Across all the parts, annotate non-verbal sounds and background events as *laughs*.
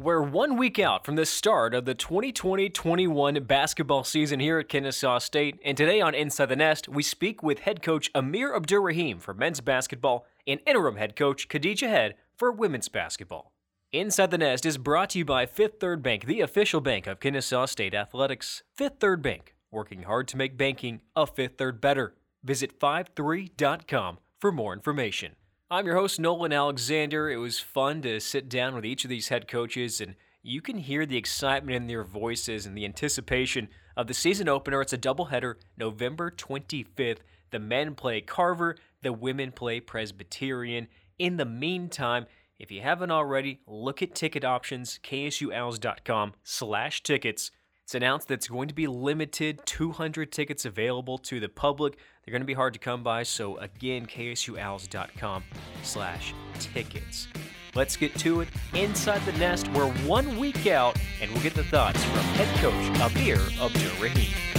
We're one week out from the start of the 2020 21 basketball season here at Kennesaw State, and today on Inside the Nest, we speak with head coach Amir Abdur-Rahim for men's basketball and interim head coach Khadijah Head for women's basketball. Inside the Nest is brought to you by Fifth Third Bank, the official bank of Kennesaw State Athletics. Fifth Third Bank, working hard to make banking a Fifth Third better. Visit 53.com for more information. I'm your host, Nolan Alexander. It was fun to sit down with each of these head coaches, and you can hear the excitement in their voices and the anticipation of the season opener. It's a doubleheader, November 25th. The men play Carver, the women play Presbyterian. In the meantime, if you haven't already, look at ticket options, ksuowls.com slash tickets. It's announced that it's going to be limited 200 tickets available to the public. They're going to be hard to come by, so again, ksuowls.com slash tickets. Let's get to it. Inside the Nest, we're one week out, and we'll get the thoughts from head coach Amir Abdur-Rahim.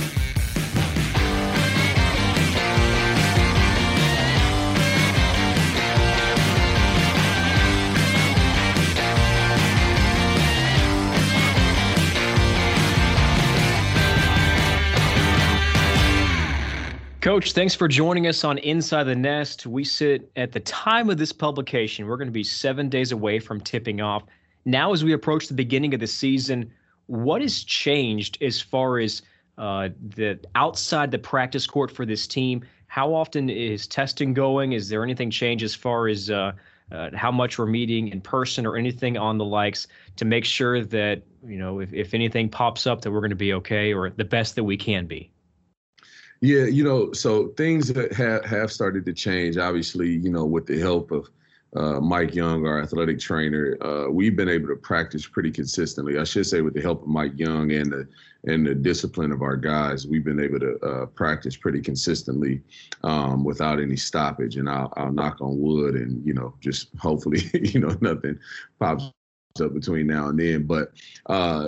Coach, thanks for joining us on Inside the Nest. We sit at the time of this publication, we're going to be seven days away from tipping off. Now, as we approach the beginning of the season, what has changed as far as uh, the outside the practice court for this team? How often is testing going? Is there anything change as far as uh, uh, how much we're meeting in person or anything on the likes to make sure that, you know, if, if anything pops up, that we're going to be okay or the best that we can be? Yeah, you know, so things that have have started to change. Obviously, you know, with the help of uh, Mike Young, our athletic trainer, uh, we've been able to practice pretty consistently. I should say, with the help of Mike Young and the and the discipline of our guys, we've been able to uh, practice pretty consistently um, without any stoppage. And I'll, I'll knock on wood, and you know, just hopefully, *laughs* you know, nothing pops up between now and then. But uh,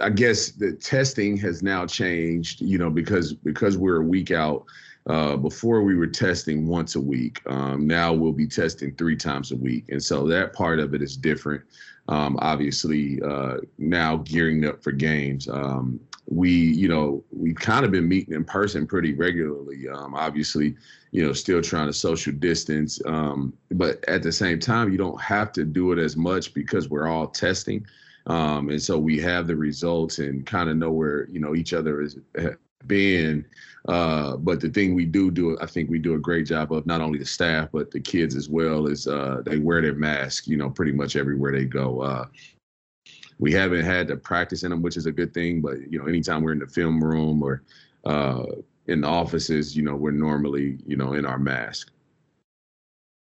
I guess the testing has now changed, you know, because because we're a week out. Uh, before we were testing once a week. Um, now we'll be testing three times a week, and so that part of it is different. Um, obviously, uh, now gearing up for games, um, we, you know, we've kind of been meeting in person pretty regularly. Um, obviously, you know, still trying to social distance, um, but at the same time, you don't have to do it as much because we're all testing. Um, and so we have the results and kind of know where you know each other is been. Uh, but the thing we do do, I think we do a great job of not only the staff but the kids as well. Is uh, they wear their mask, you know, pretty much everywhere they go. Uh, we haven't had to practice in them, which is a good thing. But you know, anytime we're in the film room or uh, in the offices, you know, we're normally you know in our mask.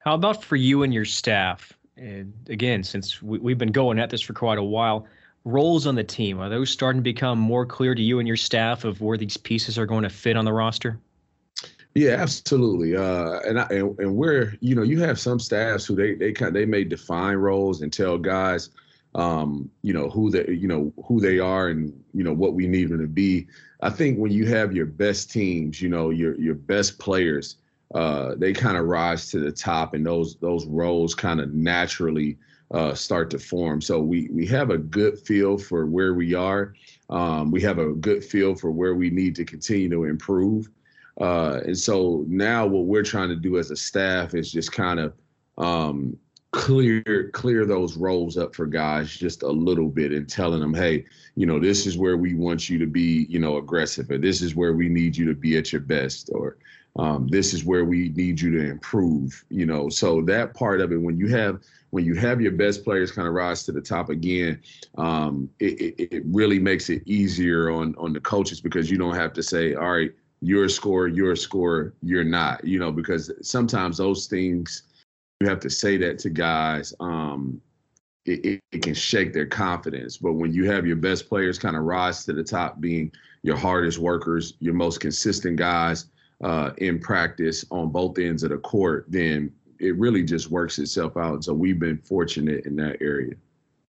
How about for you and your staff? And again, since we, have been going at this for quite a while, roles on the team are those starting to become more clear to you and your staff of where these pieces are going to fit on the roster? Yeah, absolutely. Uh, and, I, and and where you know you have some staffs who they they kind they may define roles and tell guys, um, you know who they you know who they are and you know what we need them to be. I think when you have your best teams, you know your your best players, uh, they kind of rise to the top, and those those roles kind of naturally uh, start to form. So we we have a good feel for where we are. Um, we have a good feel for where we need to continue to improve. Uh, and so now what we're trying to do as a staff is just kind of um, clear clear those roles up for guys just a little bit and telling them, hey, you know, this is where we want you to be, you know, aggressive, or this is where we need you to be at your best, or um, this is where we need you to improve you know so that part of it when you have when you have your best players kind of rise to the top again um, it, it, it, really makes it easier on on the coaches because you don't have to say all right you're a scorer you're a scorer you're not you know because sometimes those things you have to say that to guys um, it, it, can shake their confidence. But when you have your best players kind of rise to the top, being your hardest workers, your most consistent guys, uh, in practice on both ends of the court, then it really just works itself out. So we've been fortunate in that area.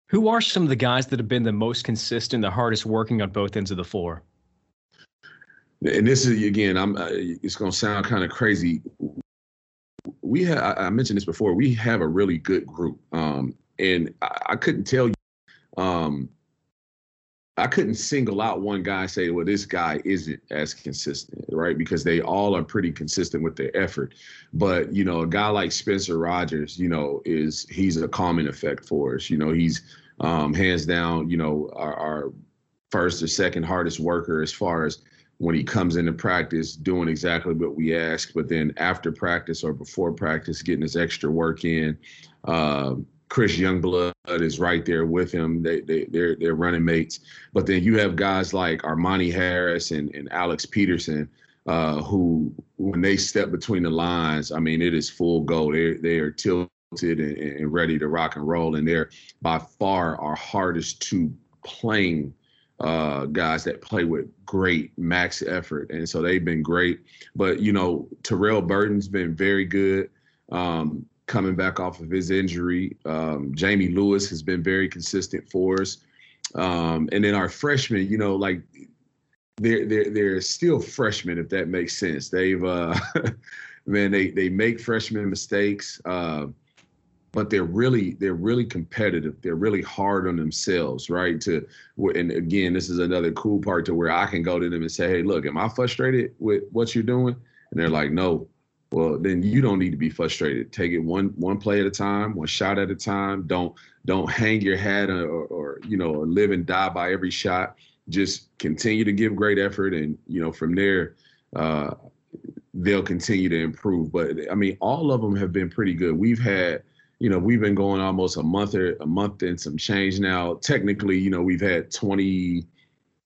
Who are some of the guys that have been the most consistent, the hardest working on both ends of the floor? And this is again, I'm. Uh, it's going to sound kind of crazy. We have. I mentioned this before. We have a really good group, um, and I, I couldn't tell you um, I couldn't single out one guy and say, well, this guy isn't as consistent, right? Because they all are pretty consistent with their effort. But, you know, a guy like Spencer Rogers, you know, is he's a calming effect for us. You know, he's um, hands down, you know, our, our first or second hardest worker as far as when he comes into practice doing exactly what we ask, but then after practice or before practice, getting his extra work in. Um, Chris Youngblood is right there with him. They, they they're they're running mates. But then you have guys like Armani Harris and, and Alex Peterson, uh, who when they step between the lines, I mean, it is full go. They they are tilted and, and ready to rock and roll, and they're by far our hardest to playing uh, guys that play with great max effort, and so they've been great. But you know, Terrell Burden's been very good. Um, coming back off of his injury. Um, Jamie Lewis has been very consistent for us. Um, and then our freshmen, you know, like they're they're they're still freshmen, if that makes sense. They've uh, *laughs* man, they they make freshman mistakes, uh, but they're really they're really competitive. They're really hard on themselves, right? To and again, this is another cool part to where I can go to them and say, hey, look, am I frustrated with what you're doing? And they're like, no, well then you don't need to be frustrated. Take it one one play at a time one shot at a time. Don't don't hang your hat or, or you know live and die by every shot. Just continue to give great effort and you know from there uh, they'll continue to improve. But i mean all of them have been pretty good. We've had you know we've been going almost a month or a month and some change now. Technically you know we've had 20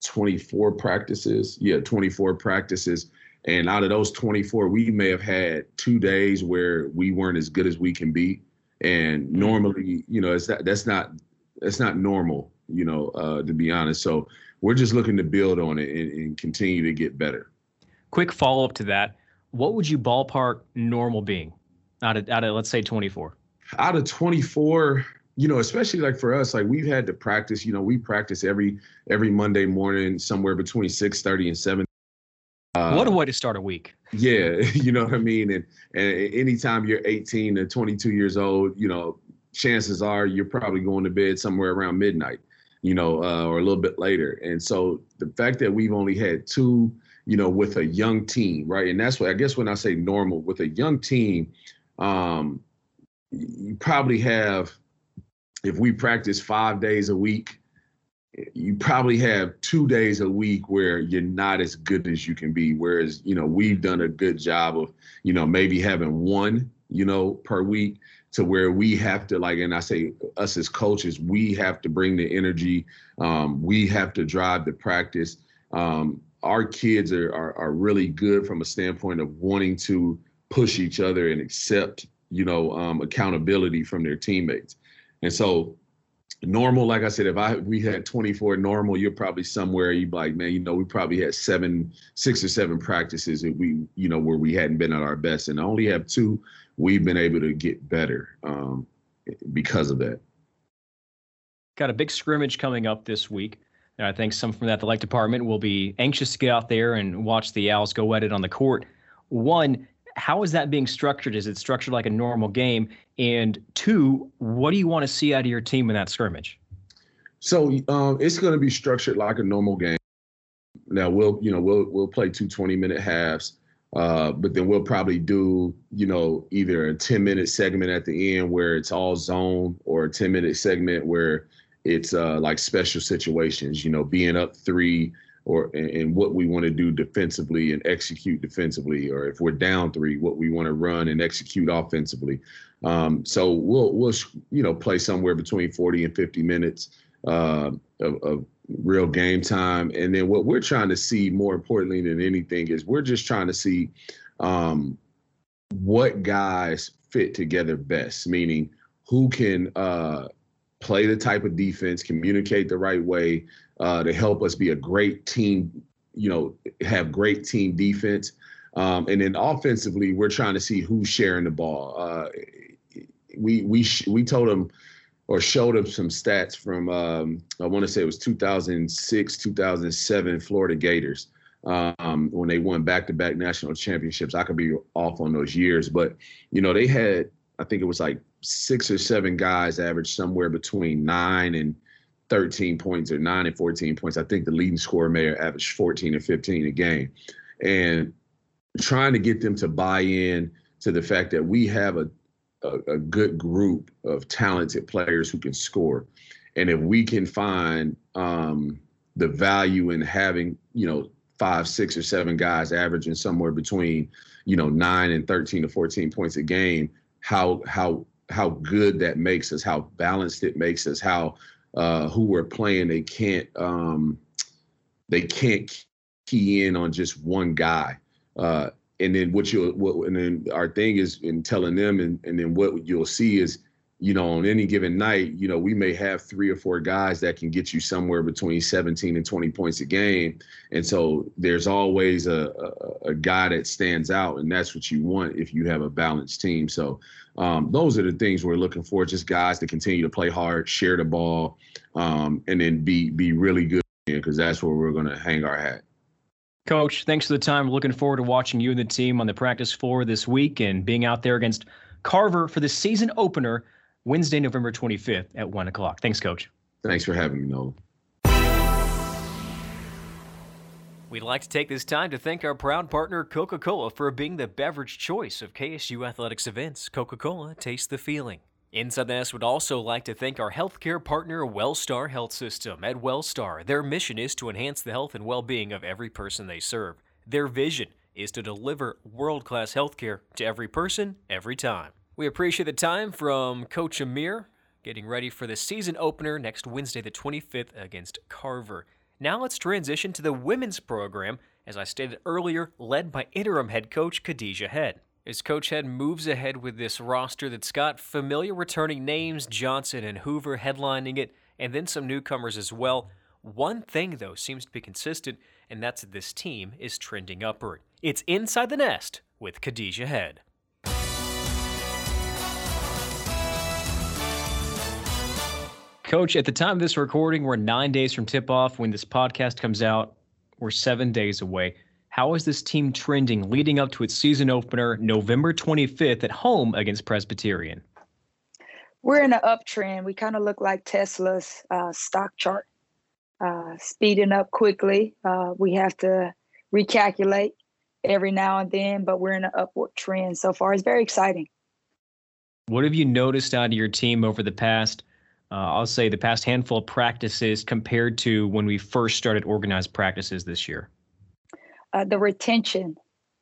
24 practices. Yeah 24 practices and out of those 24, we may have had two days where we weren't as good as we can be. And mm-hmm. normally, you know, it's that that's not that's not normal, you know, uh, to be honest. So we're just looking to build on it and, and continue to get better. Quick follow up to that: What would you ballpark normal being out of out of let's say 24? Out of 24, you know, especially like for us, like we've had to practice. You know, we practice every every Monday morning somewhere between 6:30 and 7 uh, what a way to start a week. Yeah, *laughs* you know what I mean. And and anytime you're 18 to 22 years old, you know, chances are you're probably going to bed somewhere around midnight, you know, uh, or a little bit later. And so the fact that we've only had two, you know, with a young team, right? And that's what I guess when I say normal with a young team, um, you probably have if we practice five days a week you probably have two days a week where you're not as good as you can be. Whereas, you know, we've done a good job of, you know, maybe having one, you know, per week to where we have to like, and I say us as coaches, we have to bring the energy. Um, we have to drive the practice. Um, our kids are, are, are really good from a standpoint of wanting to push each other and accept, you know, um, accountability from their teammates. And so normal like i said if i we had 24 normal you're probably somewhere you like man you know we probably had seven six or seven practices that we you know where we hadn't been at our best. And I only have two we've been able to get better um, because of that. Got a big scrimmage coming up this week. And i think some from that athletic department will be anxious to get out there and watch the owls go at it on the court. One how is that being structured? Is it structured like a normal game? And two, what do you want to see out of your team in that scrimmage? So um, it's going to be structured like a normal game. Now we'll, you know, we'll we'll play two 20 minute halves, uh, but then we'll probably do, you know, either a 10 minute segment at the end where it's all zone, or a 10 minute segment where it's uh, like special situations. You know, being up three, or and what we want to do defensively and execute defensively, or if we're down three, what we want to run and execute offensively. Um, so we'll we'll you know play somewhere between 40 and 50 minutes uh, of, of real game time, and then what we're trying to see more importantly than anything is we're just trying to see um, what guys fit together best, meaning who can uh, play the type of defense, communicate the right way, uh, to help us be a great team, you know, have great team defense. Um, and then offensively, we're trying to see who's sharing the ball. Uh, we we sh- we told them or showed them some stats from um, I want to say it was 2006, 2007 Florida Gators um, when they won back-to-back national championships. I could be off on those years, but you know they had I think it was like six or seven guys averaged somewhere between nine and 13 points or nine and 14 points. I think the leading scorer may average 14 and 15 a game. And trying to get them to buy in to the fact that we have a, a, a good group of talented players who can score. And if we can find um, the value in having, you know, five, six, or seven guys averaging somewhere between, you know, nine and 13 to 14 points a game, how how how good that makes us, how balanced it makes us, how uh, who we're playing, they can't um, they can't key in on just one guy. Uh, and then what you'll what, and then our thing is in telling them and, and then what you'll see is you know on any given night you know we may have three or four guys that can get you somewhere between 17 and 20 points a game. And so there's always a, a, a guy that stands out and that's what you want if you have a balanced team. So um, those are the things we're looking for just guys to continue to play hard share the ball um, and then be be really good because that's where we're going to hang our hat. Coach, thanks for the time. Looking forward to watching you and the team on the practice floor this week and being out there against Carver for the season opener Wednesday, November 25th at 1 o'clock. Thanks, Coach. Thanks for having me, Noah. We'd like to take this time to thank our proud partner, Coca Cola, for being the beverage choice of KSU Athletics events. Coca Cola, taste the feeling. Inside the Nest would also like to thank our healthcare partner, Wellstar Health System. At Wellstar, their mission is to enhance the health and well being of every person they serve. Their vision is to deliver world class healthcare to every person, every time. We appreciate the time from Coach Amir, getting ready for the season opener next Wednesday, the 25th, against Carver. Now let's transition to the women's program, as I stated earlier, led by interim head coach Khadijah Head as Coach Head moves ahead with this roster that's got familiar returning names, Johnson and Hoover headlining it, and then some newcomers as well. One thing, though, seems to be consistent, and that's that this team is trending upward. It's Inside the Nest with Khadijah Head. Coach, at the time of this recording, we're nine days from tip off. When this podcast comes out, we're seven days away. How is this team trending leading up to its season opener November 25th at home against Presbyterian? We're in an uptrend. We kind of look like Tesla's uh, stock chart, uh, speeding up quickly. Uh, we have to recalculate every now and then, but we're in an upward trend so far. It's very exciting. What have you noticed out of your team over the past, uh, I'll say, the past handful of practices compared to when we first started organized practices this year? uh, the retention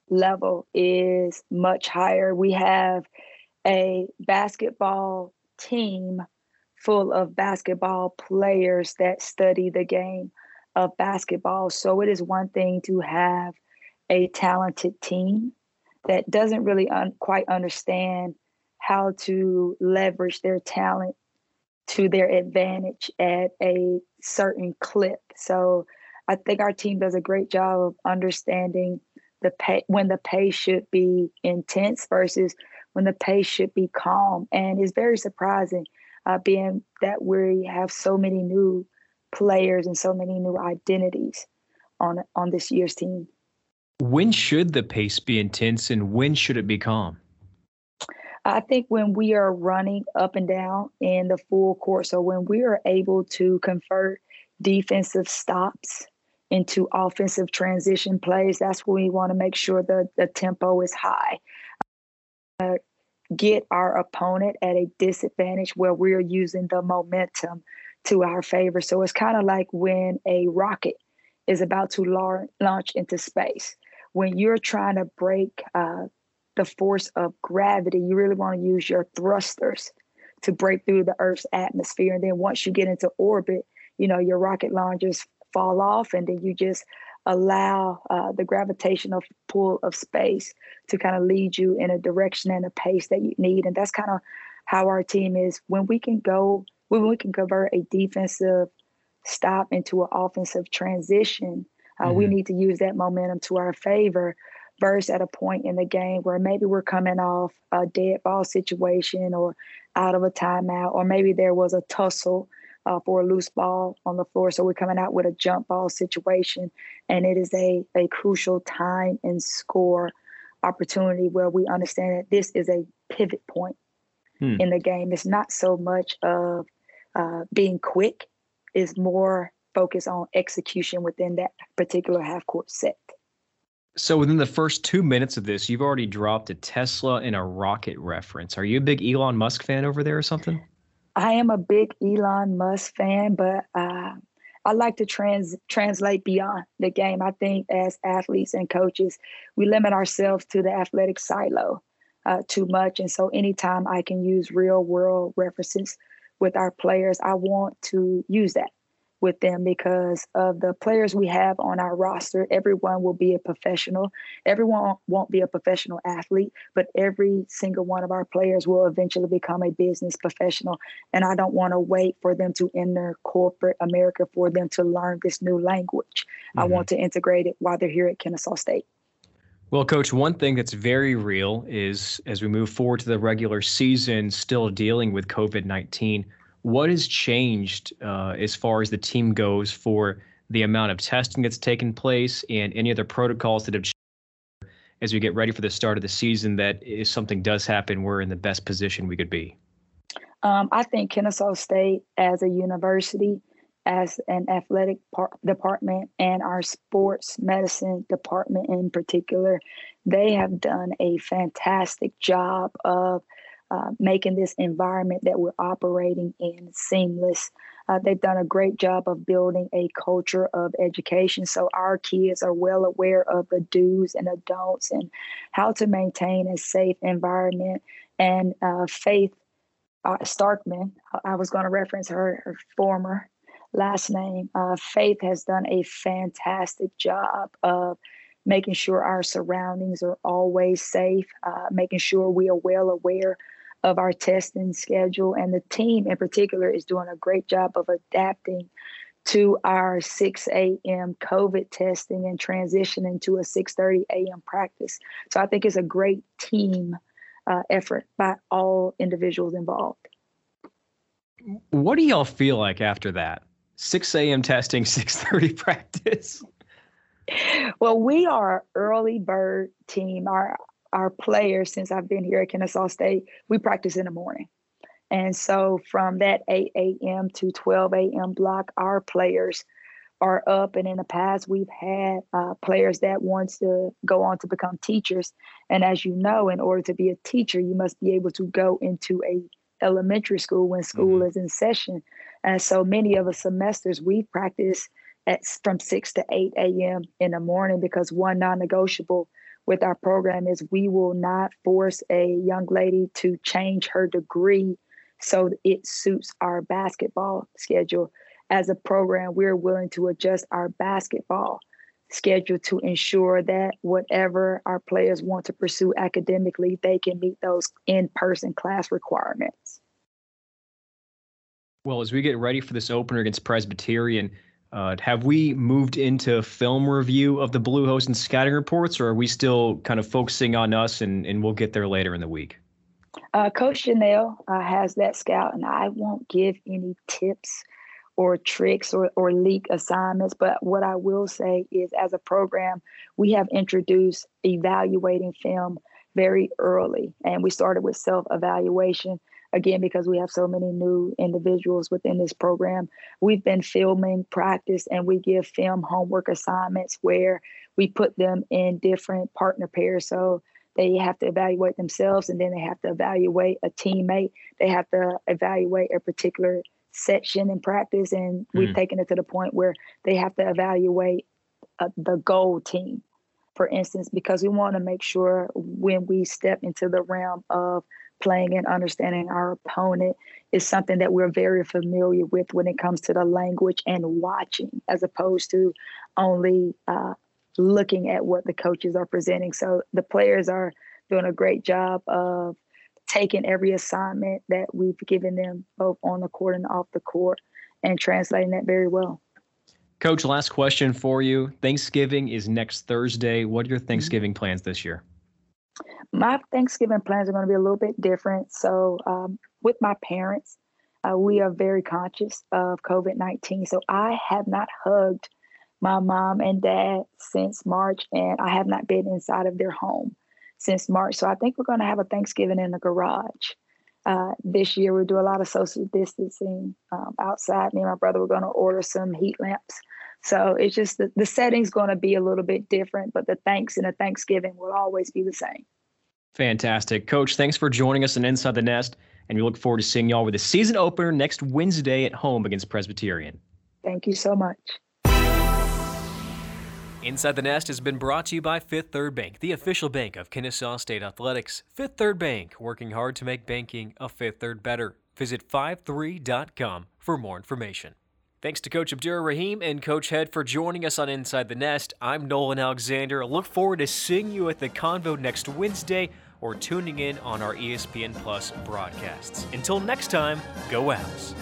level is much higher. We have a basketball team full of basketball players that study the game of basketball. So it is one thing to have a talented team that doesn't really un- quite understand how to leverage their talent to their advantage at a certain clip. So I think our team does a great job of understanding the pay when the pace should be intense versus when the pace should be calm. And it's very surprising, uh, being that we have so many new players and so many new identities on on this year's team. When should the pace be intense and when should it be calm? I think when we are running up and down in the full court, so when we are able to convert defensive stops into offensive transition plays. That's when we want to make sure the, the tempo is high. Uh, get our opponent at a disadvantage where we're using the momentum to our favor. So it's kind of like when a rocket is about to la- launch into space. When you're trying to break uh, the force of gravity, you really want to use your thrusters to break through the Earth's atmosphere. And then once you get into orbit, you know, your rocket launchers fall off and then you just allow uh, the gravitational pull of space to kind of lead you in a direction and a pace that you need and that's kind of how our team is when we can go when we can convert a defensive stop into an offensive transition uh, mm-hmm. we need to use that momentum to our favor versus at a point in the game where maybe we're coming off a dead ball situation or out of a timeout or maybe there was a tussle uh, for a loose ball on the floor. So we're coming out with a jump ball situation, and it is a, a crucial time and score opportunity where we understand that this is a pivot point hmm. in the game. It's not so much of uh, being quick it's more focused on execution within that particular half court set. So within the first two minutes of this, you've already dropped a Tesla and a rocket reference. Are you a big Elon Musk fan over there or something? I am a big Elon Musk fan, but uh, I like to trans translate beyond the game. I think as athletes and coaches, we limit ourselves to the athletic silo uh, too much, and so anytime I can use real world references with our players, I want to use that with them because of the players we have on our roster. Everyone will be a professional. Everyone won't be a professional athlete, but every single one of our players will eventually become a business professional. And I don't want to wait for them to enter corporate America for them to learn this new language. Mm-hmm. I want to integrate it while they're here at Kennesaw State. Well, Coach, one thing that's very real is as we move forward to the regular season, still dealing with COVID 19 what has changed uh, as far as the team goes for the amount of testing that's taken place and any other protocols that have changed as we get ready for the start of the season that if something does happen, we're in the best position we could be? Um, I think Kennesaw State as a university, as an athletic par- department, and our sports medicine department in particular, they have done a fantastic job of – uh, making this environment that we're operating in seamless. Uh, they've done a great job of building a culture of education so our kids are well aware of the do's and the don'ts and how to maintain a safe environment. And uh, Faith uh, Starkman, I was going to reference her, her former last name. Uh, Faith has done a fantastic job of making sure our surroundings are always safe, uh, making sure we are well aware of our testing schedule. And the team in particular is doing a great job of adapting to our 6 a.m. COVID testing and transitioning to a 6:30 a.m. practice. So I think it's a great team uh, effort by all individuals involved. What do y'all feel like after that? 6 a.m. testing, *laughs* 6:30 practice. Well, we are early bird team. Our our players since I've been here at Kennesaw State, we practice in the morning. And so from that 8 a.m. to 12 a.m. block, our players are up. And in the past, we've had uh, players that wants to go on to become teachers. And as you know, in order to be a teacher, you must be able to go into a elementary school when school mm-hmm. is in session. And so many of the semesters we practice at from 6 to 8 a.m. in the morning because one non-negotiable with our program is we will not force a young lady to change her degree so it suits our basketball schedule. As a program, we're willing to adjust our basketball schedule to ensure that whatever our players want to pursue academically, they can meet those in person class requirements. Well, as we get ready for this opener against Presbyterian, uh, have we moved into film review of the Blue Bluehost and scouting reports, or are we still kind of focusing on us and, and we'll get there later in the week? Uh, Coach Chanel uh, has that scout, and I won't give any tips or tricks or, or leak assignments. But what I will say is, as a program, we have introduced evaluating film very early, and we started with self evaluation again because we have so many new individuals within this program we've been filming practice and we give film homework assignments where we put them in different partner pairs. So they have to evaluate themselves and then they have to evaluate a teammate. They have to evaluate a particular section in practice and we've mm-hmm. taken it to the point where they have to evaluate uh, the goal team. For instance because we want to make sure when we step into the realm of playing and understanding our opponent is something that we're very familiar with when it comes to the language and watching as opposed to only uh, looking at what the coaches are presenting. So the players are doing a great job of taking every assignment that we've given them both on the court and off the court and translating that very well. Coach, last question for you. Thanksgiving is next Thursday. What are your. Thanksgiving plans this year? My Thanksgiving plans are going to be a little bit different. So, um, with my parents, uh, we are very conscious of COVID 19. So, I have not hugged my mom and dad since March, and I have not been inside of their home since March. So, I think we're going to have a Thanksgiving in the garage. uh, this year we do a lot of social distancing um, outside. Me and my brother were going to order some heat lamps. So it's just the, the setting's going to be a little bit different, but the thanks and the Thanksgiving will always be the same. Fantastic. Coach, thanks for joining us on Inside the Nest, and we look forward to seeing y'all with the season opener next Wednesday at home against Presbyterian. Thank you so much. Inside the Nest has been brought to you by Fifth Third Bank, the official bank of Kennesaw State Athletics. Fifth Third Bank, working hard to make banking a Fifth Third better. Visit 53.com for more information. Thanks to Coach Abdur Rahim and Coach Head for joining us on Inside the Nest. I'm Nolan Alexander. Look forward to seeing you at the Convo next Wednesday or tuning in on our ESPN Plus broadcasts. Until next time, go Owls.